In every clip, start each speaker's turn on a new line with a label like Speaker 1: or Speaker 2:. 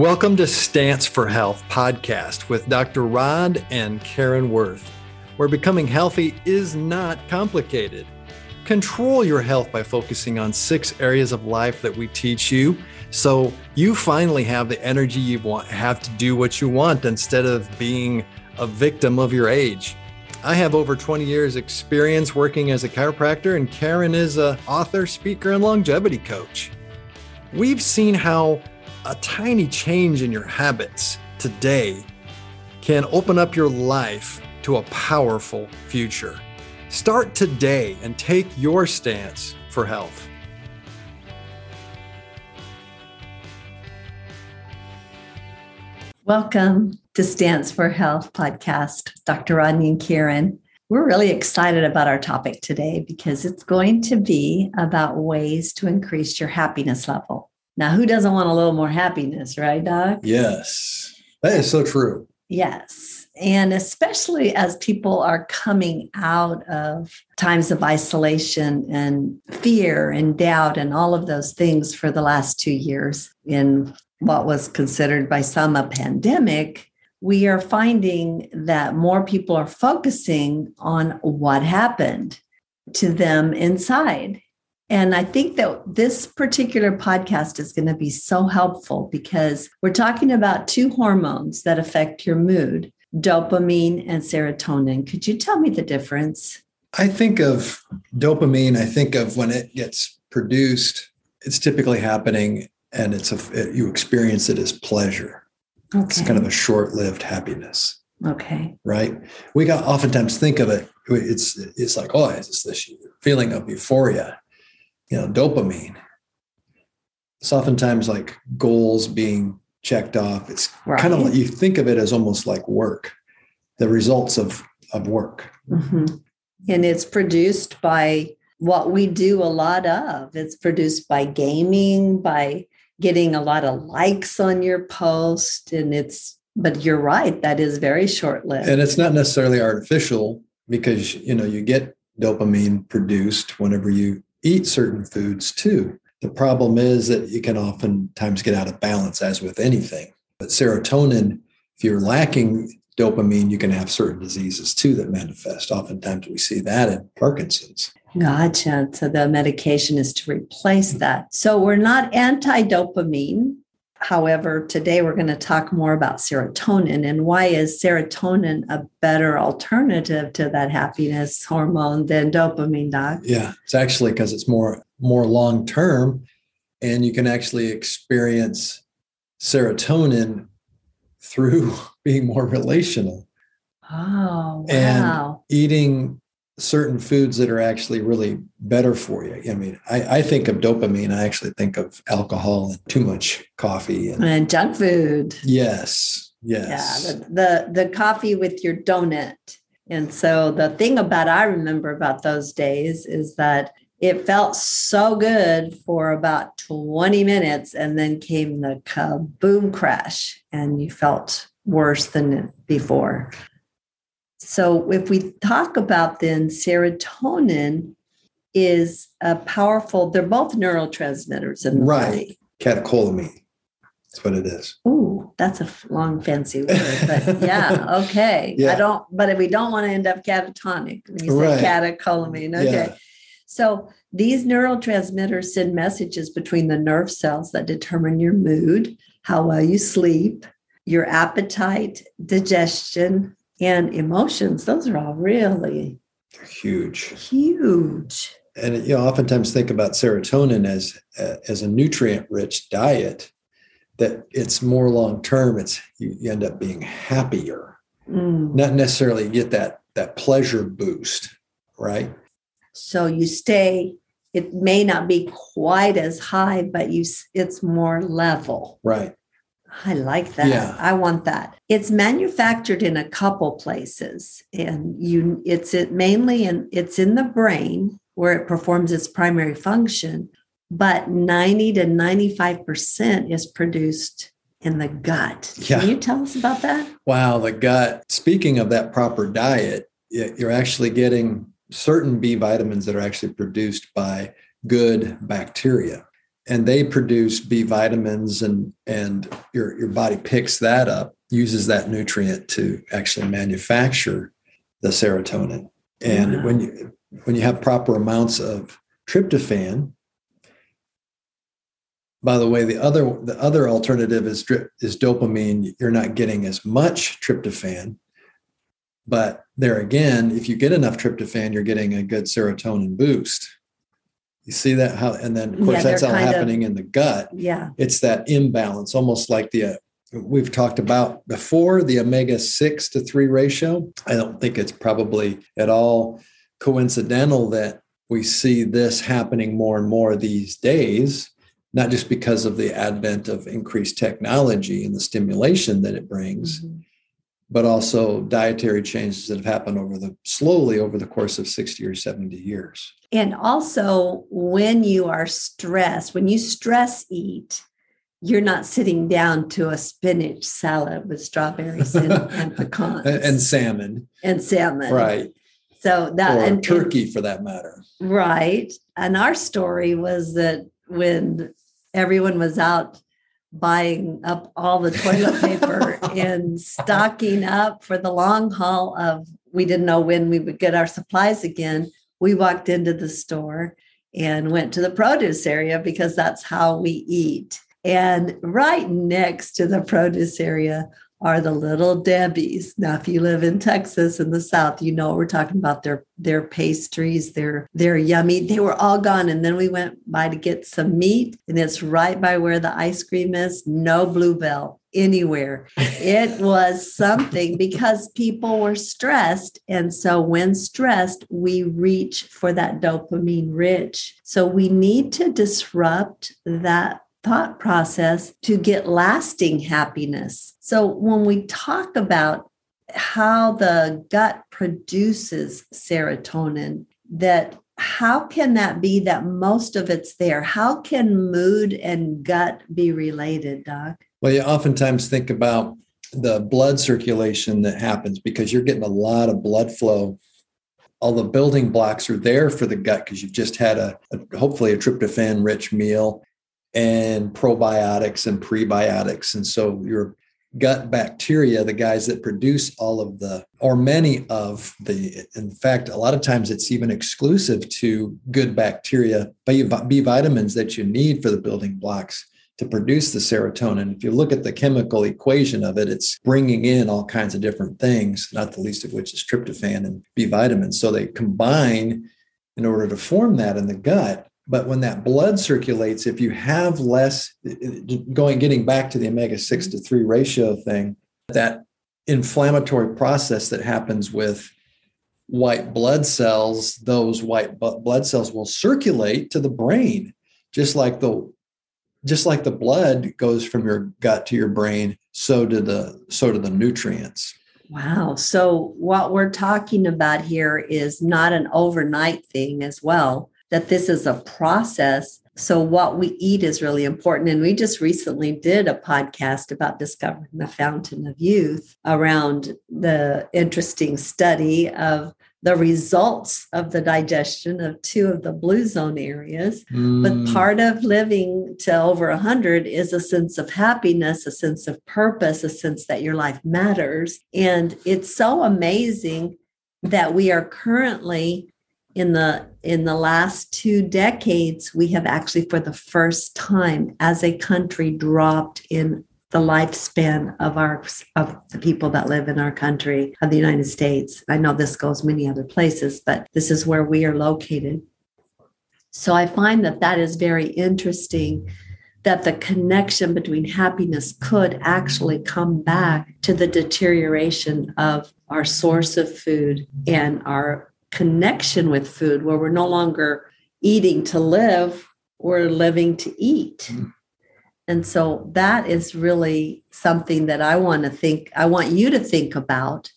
Speaker 1: Welcome to Stance for Health podcast with Dr. Rod and Karen Worth, where becoming healthy is not complicated. Control your health by focusing on six areas of life that we teach you so you finally have the energy you want have to do what you want instead of being a victim of your age. I have over 20 years experience working as a chiropractor and Karen is a author, speaker and longevity coach. We've seen how a tiny change in your habits today can open up your life to a powerful future. Start today and take your stance for health.
Speaker 2: Welcome to Stance for Health podcast, Dr. Rodney and Karen. We're really excited about our topic today because it's going to be about ways to increase your happiness level. Now, who doesn't want a little more happiness, right, Doc?
Speaker 1: Yes, that is so true.
Speaker 2: Yes. And especially as people are coming out of times of isolation and fear and doubt and all of those things for the last two years in what was considered by some a pandemic, we are finding that more people are focusing on what happened to them inside and I think that this particular podcast is going to be so helpful because we're talking about two hormones that affect your mood dopamine and serotonin. Could you tell me the difference?
Speaker 1: I think of dopamine, I think of when it gets produced, it's typically happening and it's a, you experience it as pleasure. Okay. It's kind of a short-lived happiness.
Speaker 2: Okay.
Speaker 1: Right. We got oftentimes think of it. It's it's like oh, it's this feeling of euphoria, you know, dopamine. It's oftentimes like goals being checked off. It's right. kind of like you think of it as almost like work, the results of of work.
Speaker 2: Mm-hmm. And it's produced by what we do a lot of. It's produced by gaming, by getting a lot of likes on your post. And it's, but you're right, that is very short lived.
Speaker 1: And it's not necessarily artificial because, you know, you get dopamine produced whenever you eat certain foods too. The problem is that you can oftentimes get out of balance, as with anything. But serotonin, if you're lacking dopamine, you can have certain diseases too that manifest. Oftentimes we see that in Parkinson's.
Speaker 2: Gotcha. So the medication is to replace that. So we're not anti dopamine. However, today we're going to talk more about serotonin and why is serotonin a better alternative to that happiness hormone than dopamine, doc?
Speaker 1: Yeah, it's actually because it's more more long term and you can actually experience serotonin through being more relational.
Speaker 2: Oh, wow.
Speaker 1: And eating certain foods that are actually really better for you. I mean, I, I, think of dopamine. I actually think of alcohol and too much coffee
Speaker 2: and, and junk food.
Speaker 1: Yes, yes.
Speaker 2: Yeah, the, the the coffee with your donut. And so the thing about I remember about those days is that it felt so good for about 20 minutes and then came the kaboom crash and you felt worse than before. So if we talk about then serotonin is a powerful, they're both neurotransmitters in the right. body.
Speaker 1: Catecholamine. That's what it is.
Speaker 2: Ooh, that's a long fancy word, but yeah, okay. yeah. I don't, but if we don't want to end up catatonic when you say right. catecholamine. Okay. Yeah. So these neurotransmitters send messages between the nerve cells that determine your mood, how well you sleep, your appetite, digestion, and emotions those are all really
Speaker 1: huge.
Speaker 2: huge.
Speaker 1: And you know oftentimes think about serotonin as as a nutrient rich diet that it's more long term it's you, you, end up being happier. Mm. not necessarily get that that pleasure boost right?
Speaker 2: So you stay it may not be quite as high but you it's more level.
Speaker 1: Right
Speaker 2: I like that. Yeah. I want that. It's manufactured in a couple places and you it's it mainly in it's in the brain where it performs its primary function, but 90 to 95% is produced in the gut. Yeah. Can you tell us about that?
Speaker 1: Wow, the gut. Speaking of that proper diet, you're actually getting certain B vitamins that are actually produced by good bacteria. And they produce B vitamins and and your your body picks that up, uses that nutrient to actually manufacture the serotonin. And wow. when you when you have proper amounts of tryptophan, by the way, the other the other alternative is is dopamine. You're not getting as much tryptophan, but there again, if you get enough tryptophan, you're getting a good serotonin boost. You see that how, and then of course yeah, that's all happening of, in the gut.
Speaker 2: Yeah,
Speaker 1: it's that imbalance, almost like the uh, we've talked about before the omega six to three ratio. I don't think it's probably at all coincidental that we see this happening more and more these days. Not just because of the advent of increased technology and the stimulation that it brings, mm-hmm but also dietary changes that have happened over the slowly over the course of 60 or 70 years.
Speaker 2: And also, when you are stressed, when you stress eat, you're not sitting down to a spinach salad with strawberries and, and pecans
Speaker 1: and salmon
Speaker 2: and salmon,
Speaker 1: right?
Speaker 2: So that
Speaker 1: or
Speaker 2: and
Speaker 1: turkey, and, for that matter,
Speaker 2: right? And our story was that when everyone was out buying up all the toilet paper and stocking up for the long haul of we didn't know when we would get our supplies again. We walked into the store and went to the produce area because that's how we eat. And right next to the produce area are the Little Debbie's. Now, if you live in Texas in the South, you know we're talking about their their pastries. They're they're yummy. They were all gone, and then we went by to get some meat, and it's right by where the ice cream is. No Blue Bell anywhere. it was something because people were stressed, and so when stressed, we reach for that dopamine rich. So we need to disrupt that thought process to get lasting happiness. So when we talk about how the gut produces serotonin, that how can that be that most of it's there? How can mood and gut be related, Doc?
Speaker 1: Well, you oftentimes think about the blood circulation that happens because you're getting a lot of blood flow. All the building blocks are there for the gut because you've just had a, a hopefully a tryptophan rich meal and probiotics and prebiotics. And so your gut bacteria, the guys that produce all of the, or many of the, in fact, a lot of times it's even exclusive to good bacteria, B vitamins that you need for the building blocks to produce the serotonin. If you look at the chemical equation of it, it's bringing in all kinds of different things, not the least of which is tryptophan and B vitamins. So they combine in order to form that in the gut. But when that blood circulates, if you have less, going getting back to the omega 6 to 3 ratio thing, that inflammatory process that happens with white blood cells, those white blood cells will circulate to the brain, just like the just like the blood goes from your gut to your brain, so do the so do the nutrients.
Speaker 2: Wow. So what we're talking about here is not an overnight thing as well that this is a process. So, what we eat is really important. And we just recently did a podcast about discovering the fountain of youth around the interesting study of the results of the digestion of two of the blue zone areas. Mm. But part of living to over 100 is a sense of happiness, a sense of purpose, a sense that your life matters. And it's so amazing that we are currently in the in the last two decades we have actually for the first time as a country dropped in the lifespan of our of the people that live in our country of the united states. I know this goes many other places but this is where we are located. So i find that that is very interesting that the connection between happiness could actually come back to the deterioration of our source of food and our connection with food where we're no longer eating to live, we're living to eat. Mm. And so that is really something that I want to think, I want you to think about.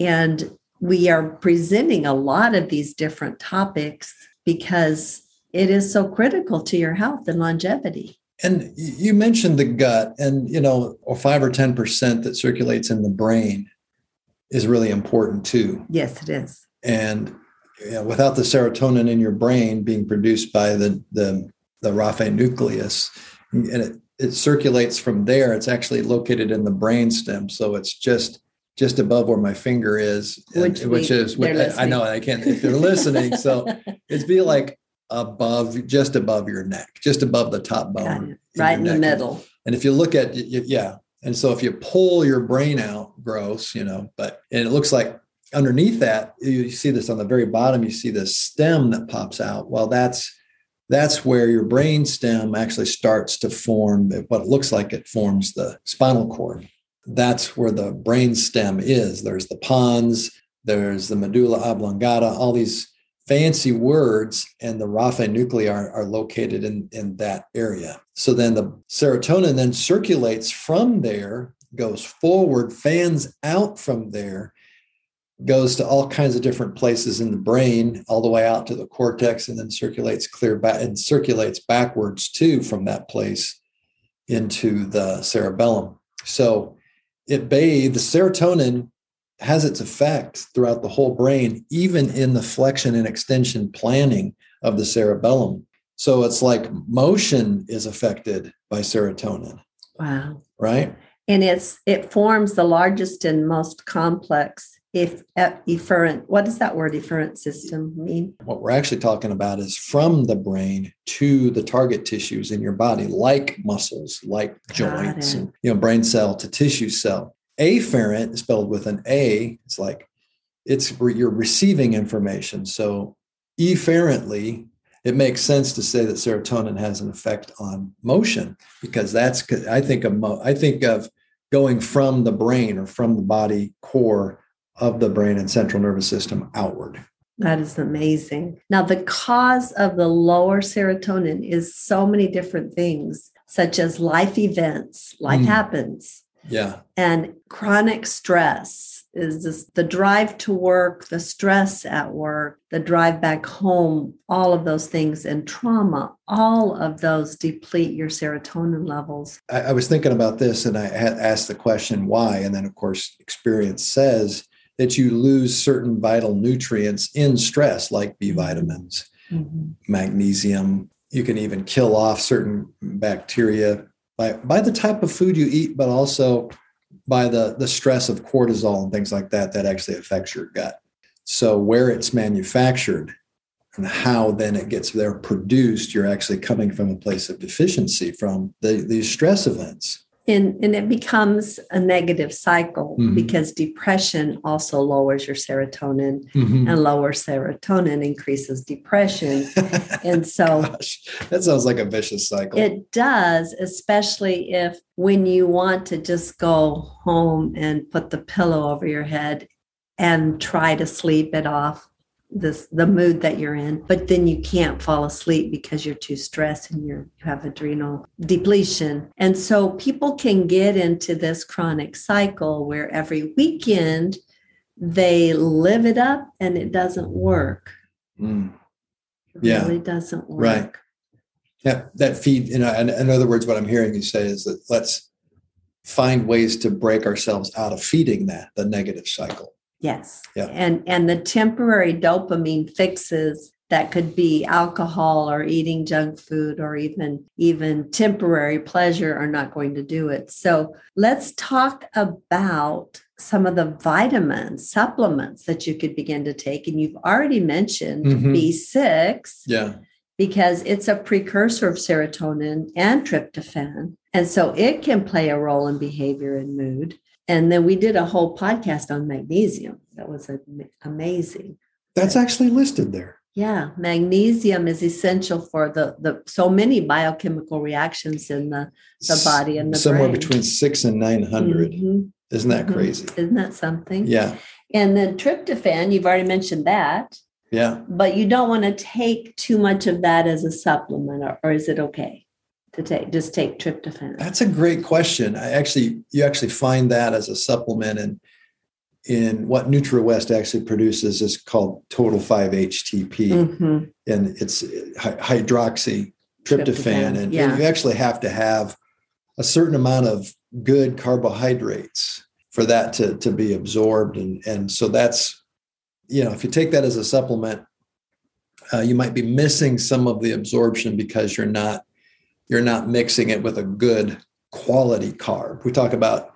Speaker 2: And we are presenting a lot of these different topics because it is so critical to your health and longevity.
Speaker 1: And you mentioned the gut, and you know, or five or ten percent that circulates in the brain is really important too.
Speaker 2: Yes, it is
Speaker 1: and you know, without the serotonin in your brain being produced by the the the raphe nucleus, and it it circulates from there. It's actually located in the brain stem, so it's just just above where my finger is,
Speaker 2: Which
Speaker 1: and- which is
Speaker 2: they're
Speaker 1: I know. I can't. If they're listening, so it's be like above, just above your neck, just above the top bone,
Speaker 2: right in the middle.
Speaker 1: And if you look at yeah, and so if you pull your brain out, gross, you know, but and it looks like underneath that, you see this on the very bottom, you see this stem that pops out. Well, that's that's where your brain stem actually starts to form what it looks like it forms the spinal cord. That's where the brain stem is. There's the pons, there's the medulla oblongata, all these fancy words, and the raphe nuclei are, are located in, in that area. So then the serotonin then circulates from there, goes forward, fans out from there, goes to all kinds of different places in the brain, all the way out to the cortex, and then circulates clear back and circulates backwards too from that place into the cerebellum. So it bathes serotonin has its effect throughout the whole brain, even in the flexion and extension planning of the cerebellum. So it's like motion is affected by serotonin,
Speaker 2: Wow.
Speaker 1: right?
Speaker 2: And it's it forms the largest and most complex if uh, efferent. What does that word efferent system mean?
Speaker 1: What we're actually talking about is from the brain to the target tissues in your body, like muscles, like joints,
Speaker 2: it.
Speaker 1: and you know, brain cell to tissue cell. Afferent is spelled with an A. It's like it's where you're receiving information. So efferently, it makes sense to say that serotonin has an effect on motion because that's I think of mo- I think of going from the brain or from the body core of the brain and central nervous system outward.
Speaker 2: That is amazing. Now, the cause of the lower serotonin is so many different things, such as life events, life
Speaker 1: Mm.
Speaker 2: happens,
Speaker 1: Yeah.
Speaker 2: and chronic stress is this, the drive to work, the stress at work, the drive back home, all of those things, and trauma, all of those deplete your serotonin levels.
Speaker 1: I, I was thinking about this and I had asked the question why. And then, of course, experience says that you lose certain vital nutrients in stress, like B mm-hmm. vitamins, mm-hmm. magnesium. You can even kill off certain bacteria by, by the type of food you eat, but also by the, the stress of cortisol and things like that, that actually affects your gut. So, where it's manufactured and how then it gets there produced, you're actually coming from a place of deficiency from the, these stress events.
Speaker 2: And, and it becomes a negative cycle
Speaker 1: Mhm.
Speaker 2: because depression also lowers your serotonin,
Speaker 1: Mm-hmm.
Speaker 2: and lower serotonin increases depression. And so
Speaker 1: Gosh, that sounds like a vicious cycle.
Speaker 2: It does, especially if when you want to just go home and put the pillow over your head and try to sleep it off this the mood that you're in but then you can't fall asleep because you're too stressed and you're you have adrenal depletion and so people can get into this chronic cycle where every weekend they live it up and it doesn't work
Speaker 1: Mm,
Speaker 2: it
Speaker 1: Yeah.
Speaker 2: really doesn't work
Speaker 1: Right. yeah, that feed, you know, in, in other words, what I'm hearing you say is that let's find ways to break ourselves out of feeding that, the negative cycle.
Speaker 2: Yes.
Speaker 1: Yeah.
Speaker 2: And and the temporary dopamine fixes that could be alcohol or eating junk food or even even temporary pleasure are not going to do it. So let's talk about some of the vitamins, supplements that you could begin to take. And you've already mentioned
Speaker 1: Mhm.
Speaker 2: B6
Speaker 1: Yeah.
Speaker 2: because it's a precursor of serotonin and tryptophan. And so it can play a role in behavior and mood. And then we did a whole podcast on magnesium. That was amazing.
Speaker 1: That's actually listed there.
Speaker 2: Yeah, magnesium is essential for the, the so many biochemical reactions in the, the body and the
Speaker 1: Somewhere
Speaker 2: brain.
Speaker 1: between six and 900.
Speaker 2: Mhm.
Speaker 1: Isn't that
Speaker 2: Mhm.
Speaker 1: crazy?
Speaker 2: Isn't that something?
Speaker 1: Yeah.
Speaker 2: And then tryptophan, you've already mentioned that,
Speaker 1: Yeah.
Speaker 2: but you don't want to take too much of that as a supplement, or, or is it okay to take just take tryptophan?
Speaker 1: That's a great question. I actually, you actually find that as a supplement and in what NutriWest actually produces is called Total 5-HTP.
Speaker 2: Mhm.
Speaker 1: and it's hy- hydroxy tryptophan,
Speaker 2: Tryptophan,
Speaker 1: and,
Speaker 2: yeah.
Speaker 1: and you actually have to have a certain amount of good carbohydrates for that to, to be absorbed and and so that's you know if you take that as a supplement uh, you might be missing some of the absorption because you're not you're not mixing it with a good quality carb. We talk about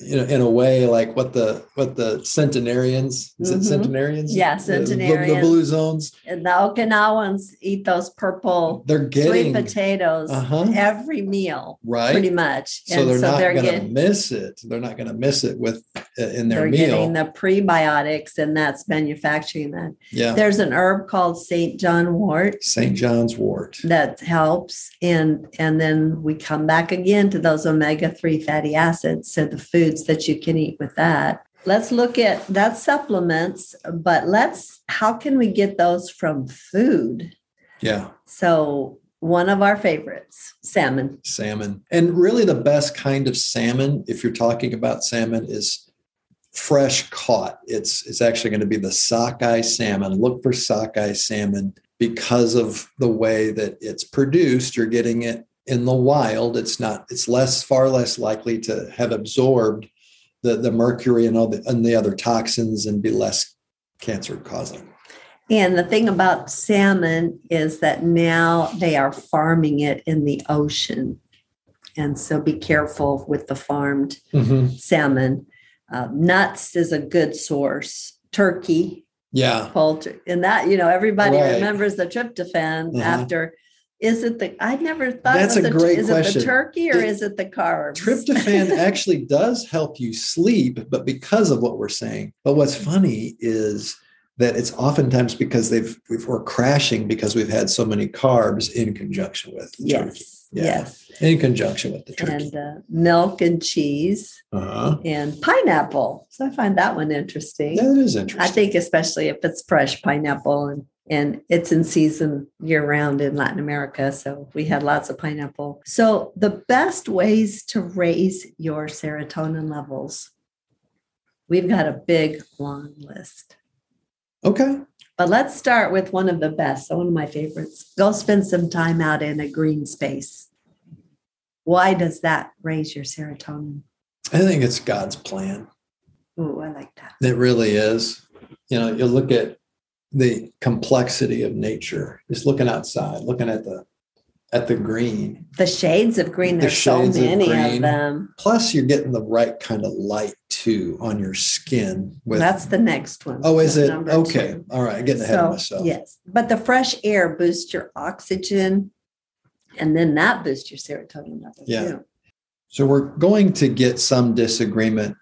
Speaker 1: you know, in a way like what the what the centenarians is mm-hmm. it centenarians?
Speaker 2: Yeah, centenarians.
Speaker 1: The, the, blue zones.
Speaker 2: And the Okinawans eat those purple.
Speaker 1: They're getting
Speaker 2: sweet potatoes uh-huh. every meal,
Speaker 1: right?
Speaker 2: Pretty much.
Speaker 1: So and they're so not going to miss it. They're not to miss it with uh, in their
Speaker 2: they're
Speaker 1: meal.
Speaker 2: getting the prebiotics, and that's manufacturing that.
Speaker 1: Yeah.
Speaker 2: There's an herb called Saint John wort.
Speaker 1: Saint John's wort
Speaker 2: that helps, and and then we come back again to those omega three fatty acids. So the food foods that you can eat with that. Let's look at that supplements, but let's how can we get those from food?
Speaker 1: Yeah.
Speaker 2: So one of our favorites, salmon.
Speaker 1: Salmon. And really the best kind of salmon, if you're talking about salmon, is fresh caught. It's it's actually going to be the sockeye salmon. Look for sockeye salmon because of the way that it's produced. You're getting it in the wild it's not it's less far less likely to have absorbed the the mercury and all the and the other toxins and be less cancer causing
Speaker 2: and the thing about salmon is that now they are farming it in the ocean and so be careful with the farmed mm-hmm. salmon uh, nuts is a good source turkey
Speaker 1: yeah
Speaker 2: poultry and that you know everybody right. remembers the tryptophan uh-huh. after is it the? I never thought.
Speaker 1: That's a
Speaker 2: the,
Speaker 1: great
Speaker 2: is
Speaker 1: question.
Speaker 2: Is it the turkey or it, is it the carbs?
Speaker 1: Tryptophan actually does help you sleep, but because of what we're saying. But what's funny is that it's oftentimes because they've we're crashing because we've had so many carbs in conjunction with the
Speaker 2: yes.
Speaker 1: turkey.
Speaker 2: Yeah. Yes.
Speaker 1: In conjunction with the turkey.
Speaker 2: And uh, milk and cheese
Speaker 1: uh-huh.
Speaker 2: and pineapple. So I find that one interesting.
Speaker 1: That is interesting. I
Speaker 2: think especially if it's fresh pineapple and and it's in season year round in Latin America. So we had lots of pineapple. So the best ways to raise your serotonin levels, we've got a big long list.
Speaker 1: Okay.
Speaker 2: But let's start with one of the best, one of my favorites. Go spend some time out in a green space. Why does that raise your serotonin?
Speaker 1: I think it's God's plan.
Speaker 2: Oh, I like that.
Speaker 1: It really is. You know, you look at the complexity of nature just looking outside looking at the at the green.
Speaker 2: The shades of green there's so many of, of, them.
Speaker 1: Plus you're getting the right kind of light too on your skin
Speaker 2: with that's the next one.
Speaker 1: Oh is it? okay. two. all right. Getting ahead
Speaker 2: so,
Speaker 1: of myself.
Speaker 2: yes. But the fresh air boosts your oxygen and then that boosts your serotonin level
Speaker 1: yeah.
Speaker 2: too.
Speaker 1: so we're going to get some disagreement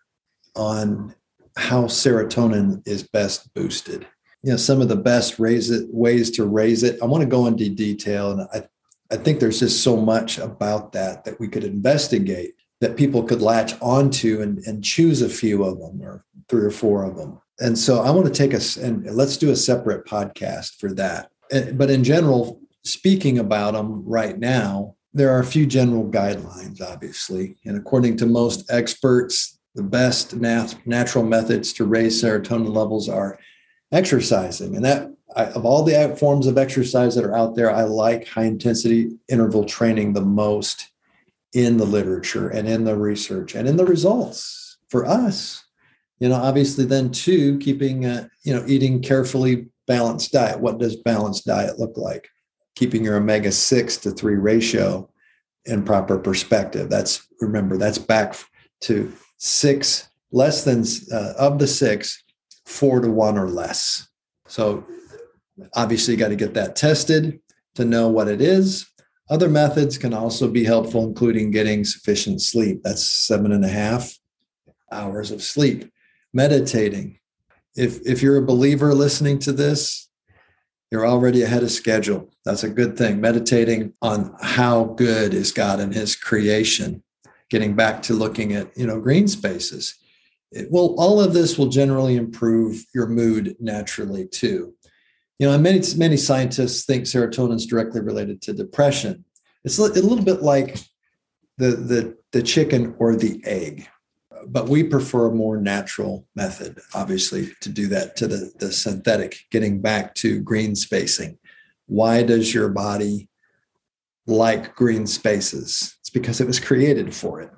Speaker 1: on how serotonin is best boosted you know some of the best raise it ways to raise it. I want to go into detail and i i think there's just so much about that that we could investigate that people could latch onto and, and choose a few of them or three or four of them. And so i want to take us and let's do a separate podcast for that. Eh, but in general speaking about them right now there are a few general guidelines obviously. And according to most experts the best nat- natural methods to raise serotonin levels are exercising. And that, I, of all the forms of exercise that are out there, I like high intensity interval training the most in the literature and in the research and in the results for us. You know, obviously, then too, keeping, uh, you know, eating carefully balanced diet. What does balanced diet look like? Keeping your omega 6 to 3 ratio in proper perspective. That's, remember, that's back to six, less than uh, of the six, four to one or less. So obviously, you got to get that tested to know what it is. Other methods can also be helpful, including getting sufficient sleep. That's seven and a half hours of sleep. Meditating. If, if you're a believer listening to this, you're already ahead of schedule. That's a good thing. Meditating on how good is God in his creation, getting back to looking at, you know, green spaces well, all of this will generally improve your mood naturally too. You know, many many scientists think serotonin is directly related to depression. It's a little bit like the the the chicken or the egg, but we prefer a more natural method, obviously, to do that to the the synthetic. Getting back to green spacing, why does your body like green spaces? It's because it was created for it.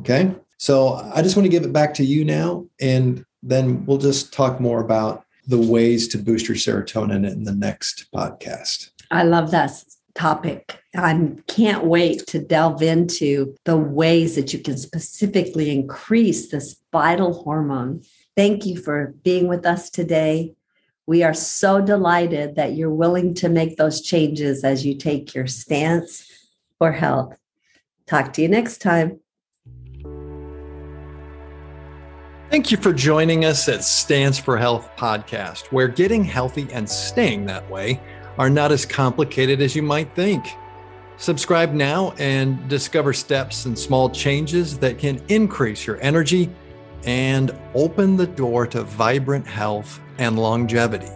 Speaker 1: Okay. So I just want to give it back to you now, and then we'll just talk more about the ways to boost your serotonin in the next podcast.
Speaker 2: I love that topic. I can't wait to delve into the ways that you can specifically increase this vital hormone. Thank you for being with us today. We are so delighted that you're willing to make those changes as you take your stance for health. Talk to you next time.
Speaker 1: Thank you for joining us at Stance for Health podcast, where getting healthy and staying that way are not as complicated as you might think. Subscribe now and discover steps and small changes that can increase your energy and open the door to vibrant health and longevity.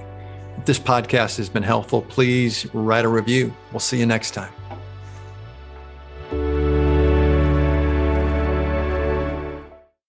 Speaker 1: If this podcast has been helpful, please write a review. We'll see you next time.